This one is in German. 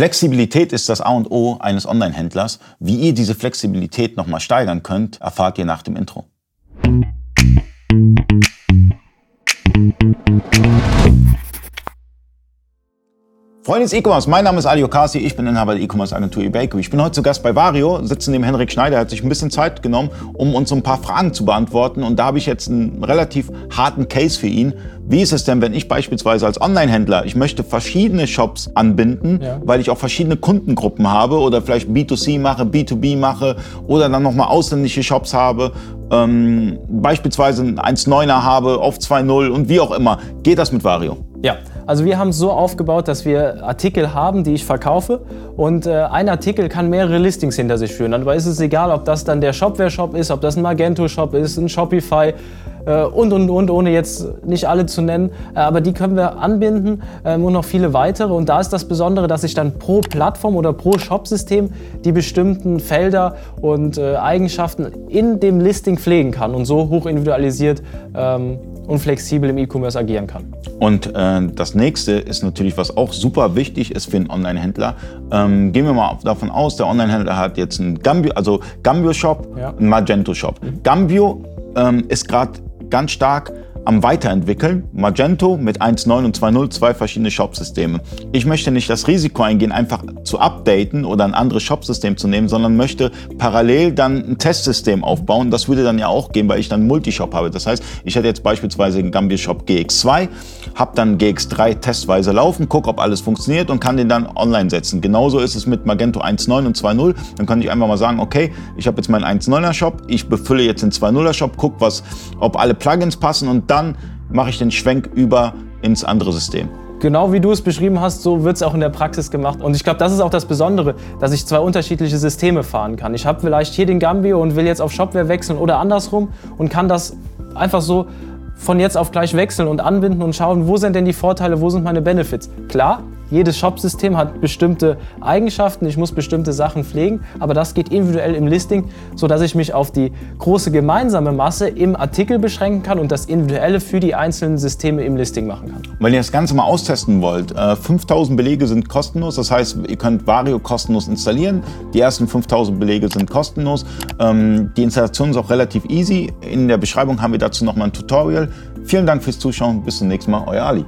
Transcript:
Flexibilität ist das A und O eines Online-Händlers. Wie ihr diese Flexibilität nochmal steigern könnt, erfahrt ihr nach dem Intro. Freunde des E-Commerce, mein Name ist Ali Okasi, ich bin Inhaber der E-Commerce Agentur eBakery. Ich bin heute zu Gast bei Vario, sitze neben Henrik Schneider, er hat sich ein bisschen Zeit genommen, um uns so ein paar Fragen zu beantworten und da habe ich jetzt einen relativ harten Case für ihn. Wie ist es denn, wenn ich beispielsweise als Online-Händler, ich möchte verschiedene Shops anbinden, ja. weil ich auch verschiedene Kundengruppen habe oder vielleicht B2C mache, B2B mache oder dann nochmal ausländische Shops habe, ähm, beispielsweise einen 1.9er habe auf 2.0 und wie auch immer. Geht das mit Vario? Ja, also wir haben es so aufgebaut, dass wir Artikel haben, die ich verkaufe und äh, ein Artikel kann mehrere Listings hinter sich führen. Dabei ist es egal, ob das dann der Shopware-Shop ist, ob das ein Magento-Shop ist, ein Shopify äh, und, und, und, ohne jetzt nicht alle zu nennen. Äh, aber die können wir anbinden ähm, und noch viele weitere. Und da ist das Besondere, dass ich dann pro Plattform oder pro Shop-System die bestimmten Felder und äh, Eigenschaften in dem Listing pflegen kann und so hoch individualisiert ähm, und flexibel im E-Commerce agieren kann. Und äh, das nächste ist natürlich, was auch super wichtig ist für einen Online-Händler. Ähm, gehen wir mal davon aus, der Online-Händler hat jetzt einen Gambio, also Gambio-Shop, ja. einen Magento-Shop. Mhm. Gambio ähm, ist gerade ganz stark am Weiterentwickeln. Magento mit 1.9 und 2.0, zwei verschiedene Shop-Systeme. Ich möchte nicht das Risiko eingehen, einfach zu updaten oder ein anderes Shop-System zu nehmen, sondern möchte parallel dann ein Testsystem aufbauen. Das würde dann ja auch gehen, weil ich dann Multishop habe. Das heißt, ich hätte jetzt beispielsweise einen Gambia Shop GX2, habe dann GX3 testweise laufen, gucke, ob alles funktioniert und kann den dann online setzen. Genauso ist es mit Magento 1.9 und 2.0. Dann kann ich einfach mal sagen, okay, ich habe jetzt meinen 1.9er Shop, ich befülle jetzt den 2.0er Shop, gucke, ob alle Plugins passen und dann mache ich den Schwenk über ins andere System. Genau wie du es beschrieben hast, so wird es auch in der Praxis gemacht. Und ich glaube, das ist auch das Besondere, dass ich zwei unterschiedliche Systeme fahren kann. Ich habe vielleicht hier den Gambio und will jetzt auf Shopware wechseln oder andersrum und kann das einfach so von jetzt auf gleich wechseln und anbinden und schauen, wo sind denn die Vorteile, wo sind meine Benefits. Klar, jedes Shop-System hat bestimmte Eigenschaften, ich muss bestimmte Sachen pflegen, aber das geht individuell im Listing, sodass ich mich auf die große gemeinsame Masse im Artikel beschränken kann und das Individuelle für die einzelnen Systeme im Listing machen kann. Wenn ihr das Ganze mal austesten wollt, 5000 äh, Belege sind kostenlos, das heißt, ihr könnt Vario kostenlos installieren. Die ersten 5000 Belege sind kostenlos. Ähm, die Installation ist auch relativ easy. In der Beschreibung haben wir dazu nochmal ein Tutorial. Vielen Dank fürs Zuschauen. Bis zum nächsten Mal. Euer Ali.